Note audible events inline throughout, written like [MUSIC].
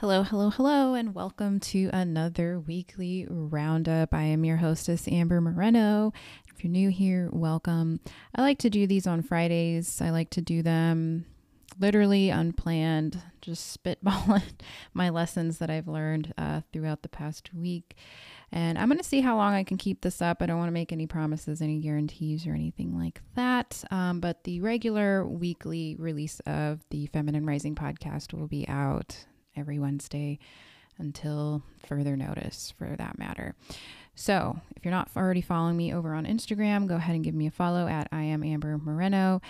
Hello, hello, hello, and welcome to another weekly roundup. I am your hostess, Amber Moreno. If you're new here, welcome. I like to do these on Fridays. I like to do them literally unplanned, just spitballing [LAUGHS] my lessons that I've learned uh, throughout the past week. And I'm going to see how long I can keep this up. I don't want to make any promises, any guarantees, or anything like that. Um, but the regular weekly release of the Feminine Rising podcast will be out every Wednesday until further notice for that matter. So, if you're not already following me over on Instagram, go ahead and give me a follow at I am Amber Moreno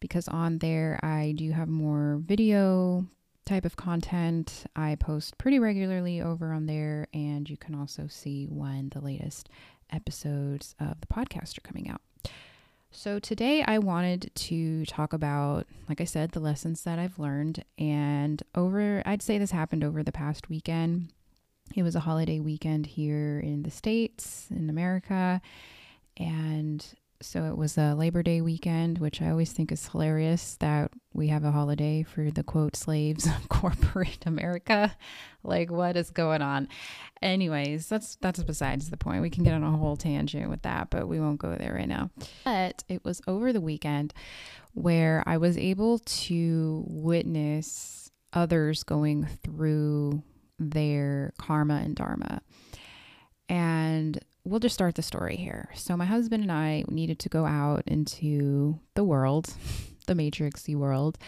because on there I do have more video type of content. I post pretty regularly over on there, and you can also see when the latest episodes of the podcast are coming out. So, today I wanted to talk about, like I said, the lessons that I've learned. And over, I'd say this happened over the past weekend. It was a holiday weekend here in the States, in America. And so it was a Labor Day weekend, which I always think is hilarious that we have a holiday for the quote slaves of [LAUGHS] corporate America. Like what is going on? Anyways, that's that's besides the point. We can get on a whole tangent with that, but we won't go there right now. But it was over the weekend where I was able to witness others going through their karma and dharma. And we'll just start the story here. So, my husband and I needed to go out into the world, [LAUGHS] the matrixy world.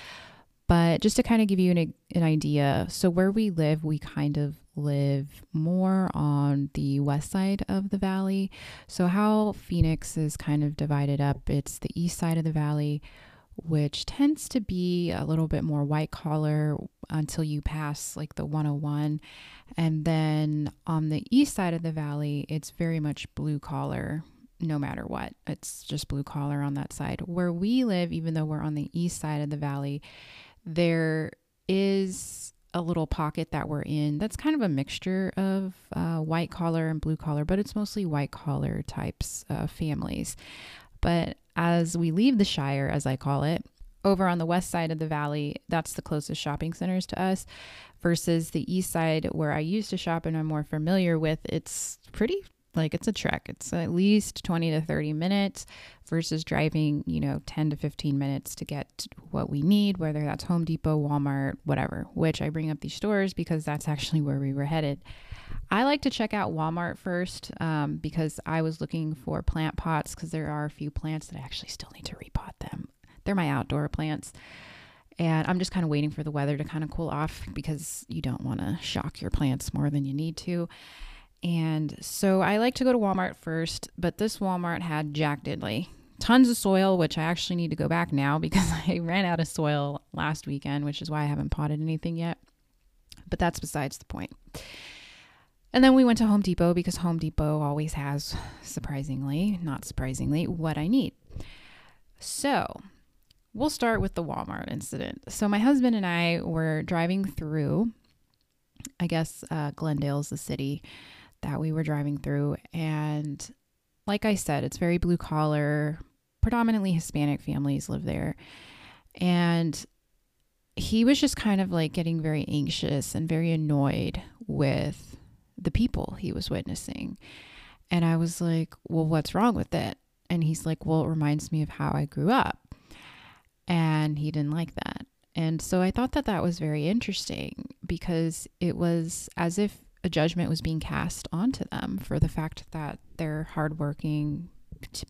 But just to kind of give you an, an idea, so where we live, we kind of live more on the west side of the valley. So, how Phoenix is kind of divided up, it's the east side of the valley, which tends to be a little bit more white collar until you pass like the 101. And then on the east side of the valley, it's very much blue collar no matter what. It's just blue collar on that side. Where we live, even though we're on the east side of the valley, there is a little pocket that we're in that's kind of a mixture of uh, white collar and blue collar, but it's mostly white collar types of families. But as we leave the Shire, as I call it, over on the west side of the valley, that's the closest shopping centers to us, versus the east side where I used to shop and I'm more familiar with. It's pretty like it's a trek. It's at least 20 to 30 minutes versus driving, you know, 10 to 15 minutes to get what we need, whether that's Home Depot, Walmart, whatever, which I bring up these stores because that's actually where we were headed. I like to check out Walmart first um, because I was looking for plant pots because there are a few plants that I actually still need to repot them. They're my outdoor plants. And I'm just kind of waiting for the weather to kind of cool off because you don't want to shock your plants more than you need to. And so I like to go to Walmart first, but this Walmart had Jack Diddley. Tons of soil, which I actually need to go back now [LAUGHS] because I ran out of soil last weekend, which is why I haven't potted anything yet. But that's besides the point. And then we went to Home Depot because Home Depot always has, surprisingly, not surprisingly, what I need. So we'll start with the Walmart incident. So my husband and I were driving through, I guess uh, Glendale's the city that we were driving through. And like I said, it's very blue collar, predominantly Hispanic families live there. And he was just kind of like getting very anxious and very annoyed with the people he was witnessing. And I was like, well, what's wrong with it? And he's like, well, it reminds me of how I grew up. And he didn't like that. And so I thought that that was very interesting because it was as if a judgment was being cast onto them for the fact that they're hardworking,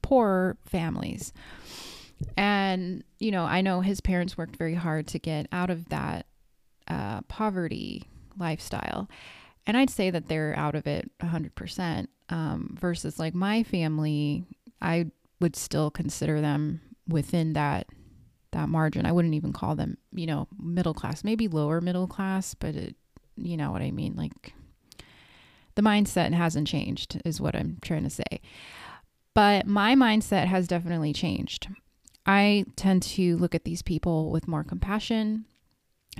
poor families. And, you know, I know his parents worked very hard to get out of that uh, poverty lifestyle. And I'd say that they're out of it 100% um, versus like my family, I would still consider them within that that margin. I wouldn't even call them, you know, middle class, maybe lower middle class, but it, you know what I mean? Like the mindset hasn't changed, is what I'm trying to say. But my mindset has definitely changed. I tend to look at these people with more compassion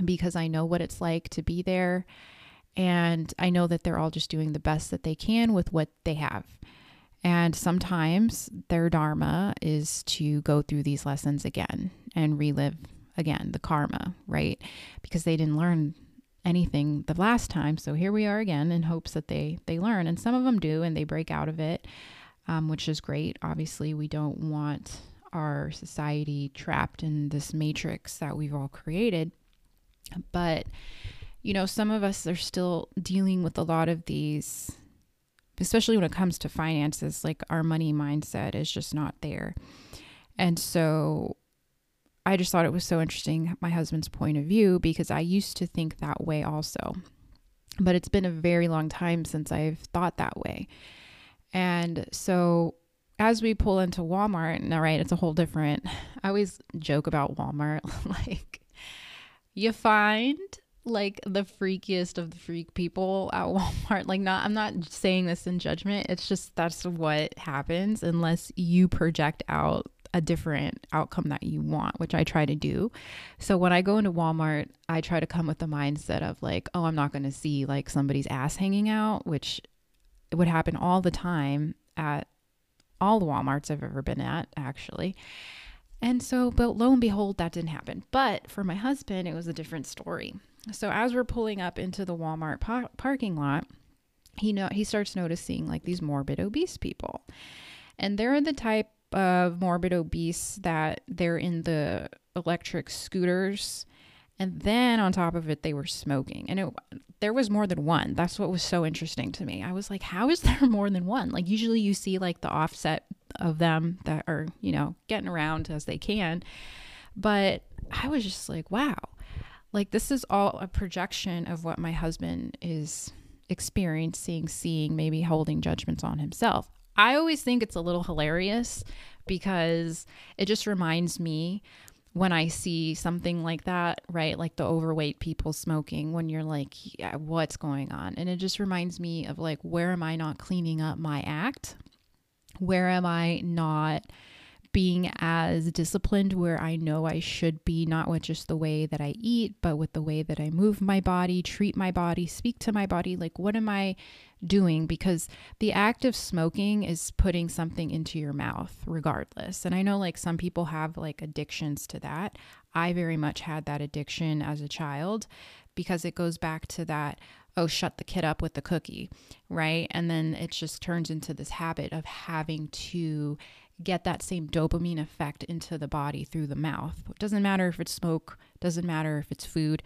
because I know what it's like to be there and I know that they're all just doing the best that they can with what they have. And sometimes their dharma is to go through these lessons again and relive again the karma, right? Because they didn't learn anything the last time. So here we are again in hopes that they they learn, and some of them do, and they break out of it, um, which is great. Obviously, we don't want our society trapped in this matrix that we've all created, but you know, some of us are still dealing with a lot of these, especially when it comes to finances. Like our money mindset is just not there, and so I just thought it was so interesting, my husband's point of view, because I used to think that way also. But it's been a very long time since I've thought that way. And so as we pull into Walmart, and all right, it's a whole different. I always joke about Walmart. [LAUGHS] like, you find like the freakiest of the freak people at [LAUGHS] Walmart. Like, not, I'm not saying this in judgment. It's just that's what happens unless you project out a different outcome that you want, which I try to do. So when I go into Walmart, I try to come with the mindset of like, oh, I'm not going to see like somebody's ass hanging out, which would happen all the time at all the Walmarts I've ever been at, actually. And so, but lo and behold, that didn't happen. But for my husband, it was a different story. So as we're pulling up into the Walmart par- parking lot, he know he starts noticing like these morbid obese people. And they're the type of morbid obese that they're in the electric scooters. And then on top of it they were smoking. And it there was more than one. That's what was so interesting to me. I was like how is [LAUGHS] there more than one? Like usually you see like the offset of them that are you know getting around as they can. But i was just like wow like this is all a projection of what my husband is experiencing seeing maybe holding judgments on himself I always think it's a little hilarious because it just reminds me when I see something like that, right? Like the overweight people smoking, when you're like, yeah, what's going on? And it just reminds me of like, where am I not cleaning up my act? Where am I not being as disciplined where I know I should be, not with just the way that I eat, but with the way that I move my body, treat my body, speak to my body. Like, what am I doing? Because the act of smoking is putting something into your mouth, regardless. And I know like some people have like addictions to that. I very much had that addiction as a child because it goes back to that oh, shut the kid up with the cookie, right? And then it just turns into this habit of having to get that same dopamine effect into the body through the mouth. It doesn't matter if it's smoke, doesn't matter if it's food.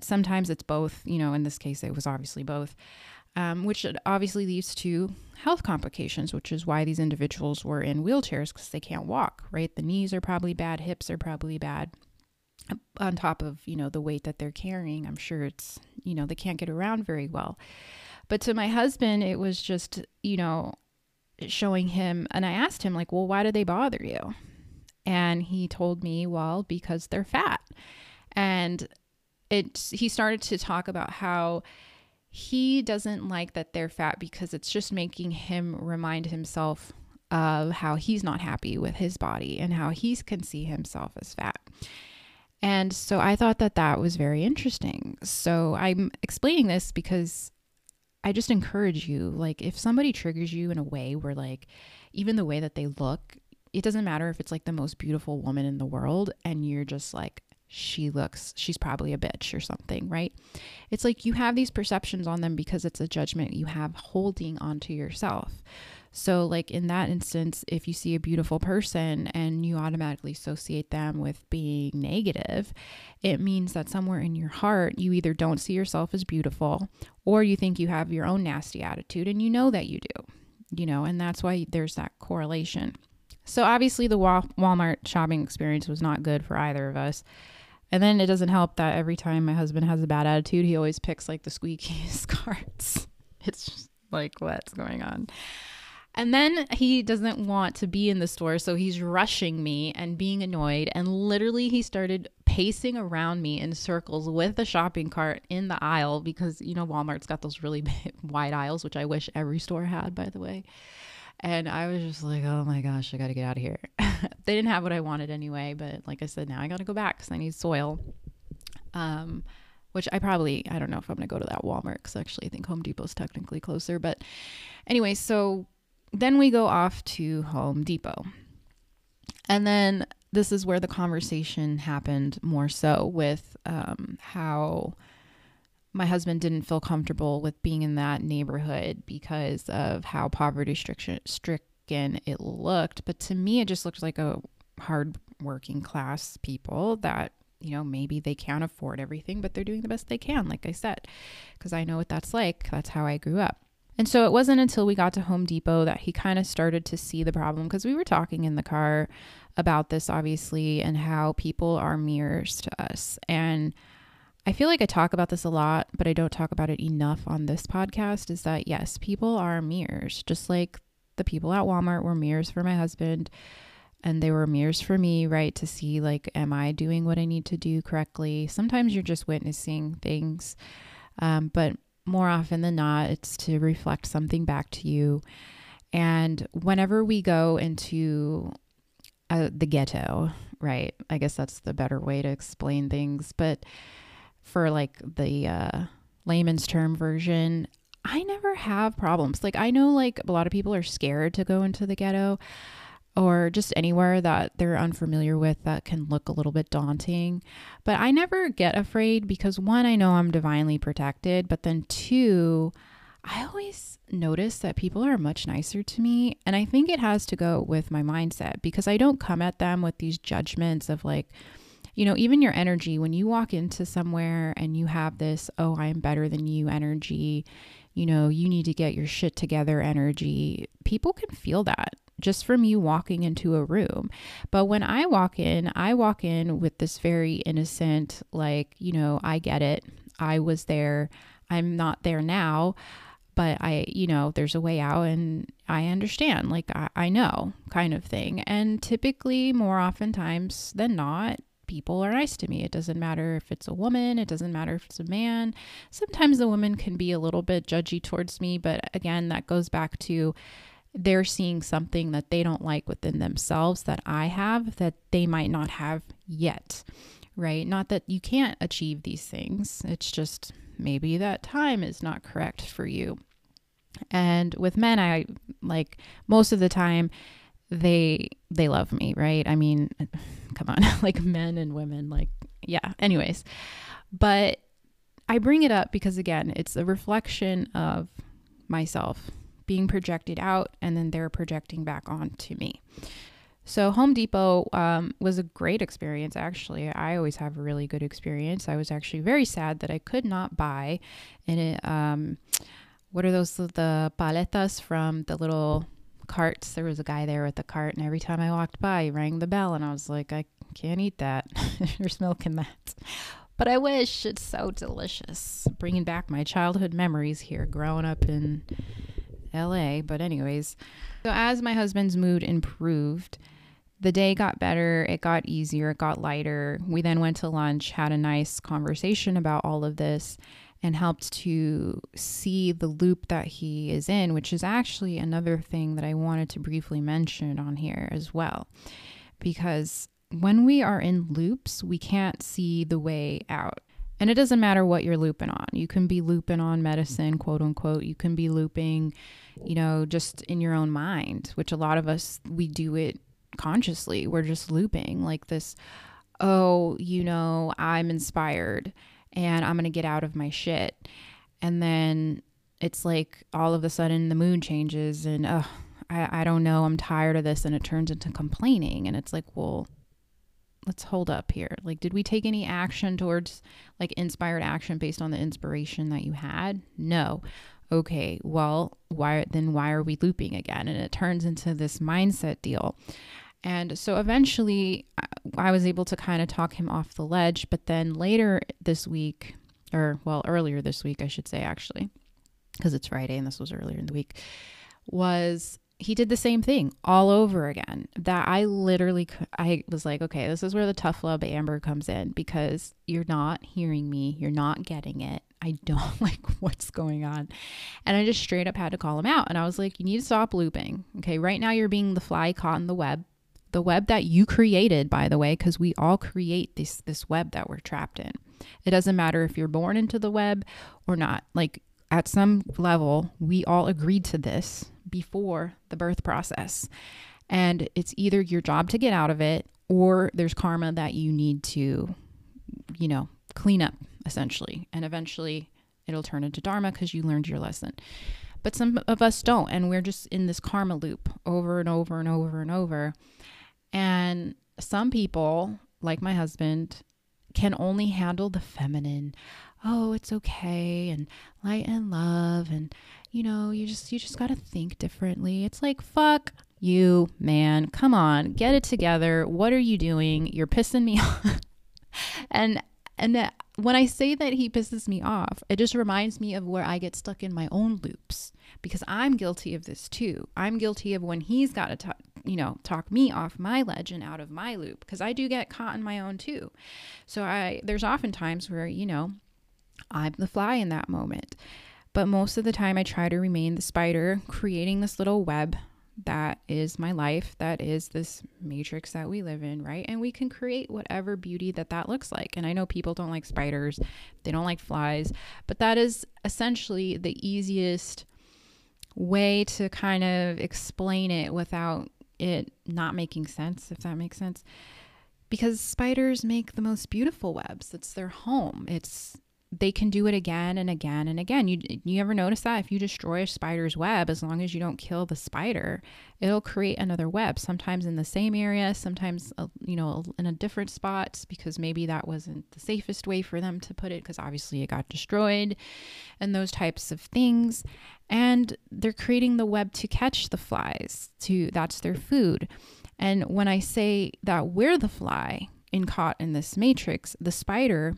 Sometimes it's both, you know, in this case, it was obviously both, um, which obviously leads to health complications, which is why these individuals were in wheelchairs because they can't walk, right? The knees are probably bad, hips are probably bad. On top of, you know, the weight that they're carrying, I'm sure it's, you know, they can't get around very well. But to my husband, it was just, you know, showing him, and I asked him, like, well, why do they bother you? And he told me, well, because they're fat. And it, he started to talk about how he doesn't like that they're fat because it's just making him remind himself of how he's not happy with his body and how he can see himself as fat. And so I thought that that was very interesting. So I'm explaining this because I just encourage you like if somebody triggers you in a way where like even the way that they look, it doesn't matter if it's like the most beautiful woman in the world and you're just like she looks she's probably a bitch or something, right? It's like you have these perceptions on them because it's a judgment you have holding onto yourself. So, like in that instance, if you see a beautiful person and you automatically associate them with being negative, it means that somewhere in your heart, you either don't see yourself as beautiful or you think you have your own nasty attitude and you know that you do, you know, and that's why there's that correlation. So, obviously, the Walmart shopping experience was not good for either of us. And then it doesn't help that every time my husband has a bad attitude, he always picks like the squeakiest [LAUGHS] carts. It's just like, what's going on? And then he doesn't want to be in the store, so he's rushing me and being annoyed. And literally, he started pacing around me in circles with the shopping cart in the aisle because, you know, Walmart's got those really [LAUGHS] big, wide aisles, which I wish every store had, by the way. And I was just like, oh my gosh, I got to get out of here. [LAUGHS] they didn't have what I wanted anyway, but like I said, now I got to go back because I need soil. Um, which I probably, I don't know if I'm to go to that Walmart because actually I think Home Depot's technically closer. But anyway, so then we go off to Home Depot. And then this is where the conversation happened more so with um, how my husband didn't feel comfortable with being in that neighborhood because of how poverty stricken it looked. But to me, it just looked like a hard working class people that you know, maybe they can't afford everything, but they're doing the best they can, like I said, because I know what that's like. That's how I grew up. And so it wasn't until we got to Home Depot that he kind of started to see the problem because we were talking in the car about this, obviously, and how people are mirrors to us. And I feel like I talk about this a lot, but I don't talk about it enough on this podcast is that yes, people are mirrors, just like the people at Walmart were mirrors for my husband and they were mirrors for me, right? To see, like, am I doing what I need to do correctly? Sometimes you're just witnessing things, um, but more often than not, it's to reflect something back to you. And whenever we go into uh, the ghetto, right? I guess that's the better way to explain things. But for like the uh, layman's term version, I never have problems. Like, I know like a lot of people are scared to go into the ghetto or just anywhere that they're unfamiliar with that can look a little bit daunting. But I never get afraid because one, I know I'm divinely protected, but then two, I always notice that people are much nicer to me. And I think it has to go with my mindset because I don't come at them with these judgments of like, you know, even your energy, when you walk into somewhere and you have this, oh, I'm better than you energy, you know, you need to get your shit together energy, people can feel that just from you walking into a room. But when I walk in, I walk in with this very innocent, like, you know, I get it. I was there. I'm not there now, but I, you know, there's a way out and I understand. Like, I, I know kind of thing. And typically, more oftentimes than not, people are nice to me. It doesn't matter if it's a woman, it doesn't matter if it's a man. Sometimes the woman can be a little bit judgy towards me, but again, that goes back to they're seeing something that they don't like within themselves that I have that they might not have yet, right? Not that you can't achieve these things, it's just maybe that time is not correct for you. And with men, I like most of the time they they love me, right? I mean, [LAUGHS] come on, [LAUGHS] like men and women like yeah, anyways. But I bring it up because again, it's a reflection of myself being projected out and then they're projecting back onto me. So Home Depot um, was a great experience. Actually, I always have a really good experience. I was actually very sad that I could not buy, and it, um, what are those the paletas from the little carts? There was a guy there with the cart, and every time I walked by, he rang the bell, and I was like, I can't eat that. [LAUGHS] There's milk in that. But I wish it's so delicious. Bringing back my childhood memories here, growing up in LA. But, anyways, so as my husband's mood improved, the day got better, it got easier, it got lighter. We then went to lunch, had a nice conversation about all of this, and helped to see the loop that he is in, which is actually another thing that I wanted to briefly mention on here as well. Because when we are in loops, we can't see the way out. And it doesn't matter what you're looping on. You can be looping on medicine, quote unquote. You can be looping, you know, just in your own mind, which a lot of us, we do it consciously. We're just looping like this, oh, you know, I'm inspired and I'm going to get out of my shit. And then it's like all of a sudden the mood changes and, oh, I, I don't know, I'm tired of this. And it turns into complaining. And it's like, well, let's hold up here. Like, did we take any action towards like inspired action based on the inspiration that you had? No. Okay, well, why then why are we looping again? And it turns into this mindset deal. And so eventually I was able to kind of talk him off the ledge. But then later this week, or well, earlier this week, I should say, actually, because it's Friday and this was earlier in the week, was he did the same thing all over again. That I literally, I was like, okay, this is where the tough love Amber comes in because you're not hearing me, you're not getting it. I don't [LAUGHS] like what's going on. And I just straight up had to call him out. And I was like, you need to stop looping. Okay, right now you're being the fly caught in the web. The web that you created, by the way, because we all create this this web that we're trapped in. It doesn't matter if you're born into the web or not. Like at some level, we all agreed to this before the birth process. And it's either your job to get out of it or there's karma that you need to, you know, clean up essentially and eventually it'll turn into dharma because you learned your lesson. But some of us don't, and we're just in this karma loop over and over and over and over. And some people, like my husband, can only handle the feminine. Oh, it's okay and light and love and you know, you just you just got to think differently. It's like fuck you, man. Come on, get it together. What are you doing? You're pissing me [LAUGHS] off. and and when I say that he pisses me off, it just reminds me of where I get stuck in my own loops because I'm guilty of this too. I'm guilty of when he's got to talk, you know, talk me off my ledge and out of my loop because I do get caught in my own too. So I there's often times where, you know, I'm the fly in that moment. But most of the time I try to remain the spider creating this little web that is my life that is this matrix that we live in right? And we can create whatever beauty that that looks like. And i know people don't like spiders. They don't like flies. But that is essentially the easiest way to kind of explain it without it not making sense if that makes sense. Because spiders make the most beautiful webs. It's their home. It's they can do it again and again and again. You you ever notice that if you destroy a spider's web, as long as you don't kill the spider, it'll create another web. Sometimes in the same area, sometimes uh, you know in a different spot because maybe that wasn't the safest way for them to put it because obviously it got destroyed, and those types of things. And they're creating the web to catch the flies. To that's their food. And when I say that we're the fly in caught in this matrix, the spider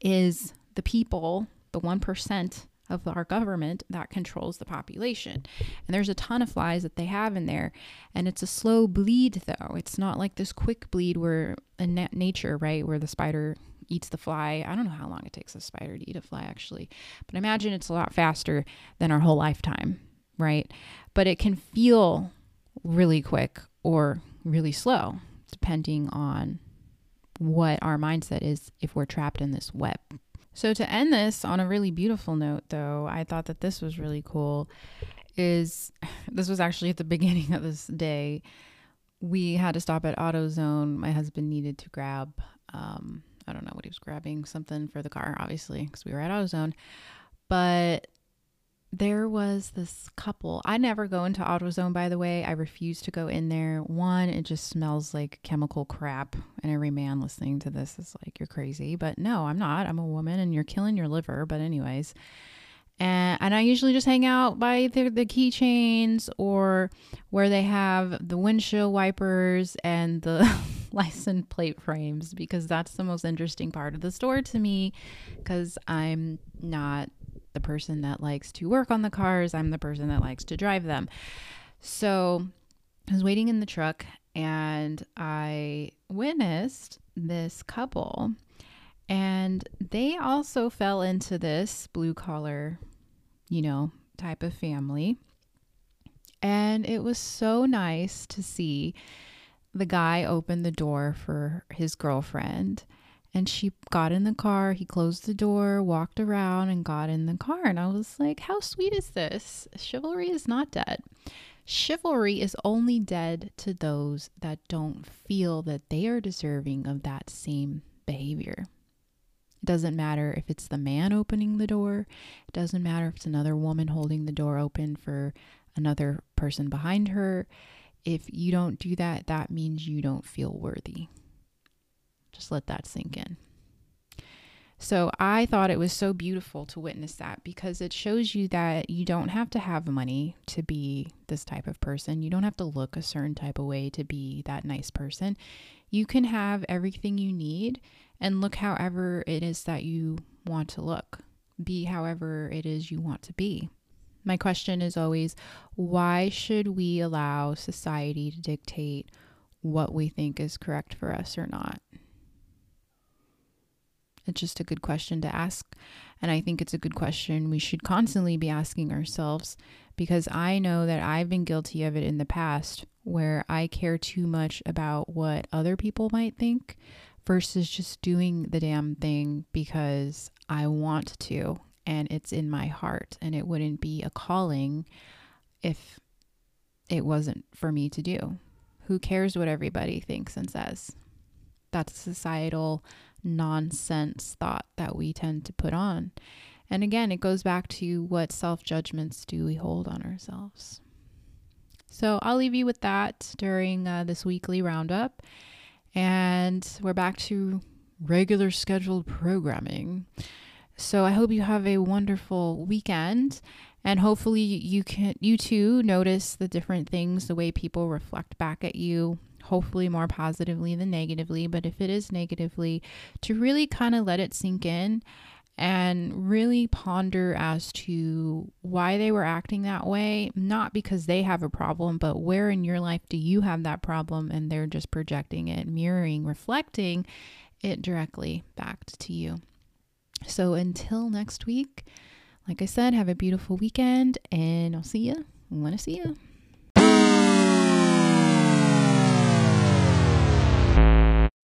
is the people, the 1% of our government that controls the population. And there's a ton of flies that they have in there. And it's a slow bleed, though. It's not like this quick bleed where in na- nature, right, where the spider eats the fly. I don't know how long it takes a spider to eat a fly, actually. But imagine it's a lot faster than our whole lifetime, right? But it can feel really quick or really slow, depending on what our mindset is if we're trapped in this web. So, to end this on a really beautiful note, though, I thought that this was really cool. Is [LAUGHS] this was actually at the [LAUGHS] beginning of this day. We had to stop at AutoZone. My husband needed to grab, um, I don't know what he was grabbing, something for the car, obviously, because we were at AutoZone. But there was this couple. I never go into AutoZone, by the way. I refuse to go in there. One, it just smells like chemical crap. And every man listening to this is like, you're crazy. But no, I'm not. I'm a woman and you're killing your liver. But, anyways. And, and I usually just hang out by the, the keychains or where they have the windshield wipers and the [LAUGHS] license plate frames because that's the most interesting part of the store to me because I'm not the person that likes to work on the cars, I'm the person that likes to drive them. So I was waiting in the truck and I witnessed this couple, and they also fell into this blue collar, you know, type of family. And it was so nice to see the guy open the door for his girlfriend and she got in the car. He closed the door, walked around, and got in the car. And I was like, how sweet is this? Chivalry is not dead. Chivalry is only dead to those that don't feel that they are deserving of that same behavior. It doesn't matter if it's the man opening the door, it doesn't matter if it's another woman holding the door open for another person behind her. If you don't do that, that means you don't feel worthy. Just let that sink in. So I thought it was so beautiful to witness that because it shows you that you don't have to have money to be this type of person. You don't have to look a certain type of way to be that nice person. You can have everything you need and look however it is that you want to look, be however it is you want to be. My question is always why should we allow society to dictate what we think is correct for us or not? It's just a good question to ask. And I think it's a good question we should constantly be asking ourselves because I know that I've been guilty of it in the past where I care too much about what other people might think versus just doing the damn thing because I want to and it's in my heart and it wouldn't be a calling if it wasn't for me to do. Who cares what everybody thinks and says? That's societal nonsense thought that we tend to put on. And again, it goes back to what self judgments do we hold on ourselves. So I'll leave you with that during uh, this weekly roundup. And we're back to regular scheduled programming. So I hope you have a wonderful weekend and hopefully you can you too notice the different things the way people reflect back at you hopefully more positively than negatively but if it is negatively to really kind of let it sink in and really ponder as to why they were acting that way not because they have a problem but where in your life do you have that problem and they're just projecting it mirroring reflecting it directly back to you so until next week like I said, have a beautiful weekend and I'll see you when I see you. Música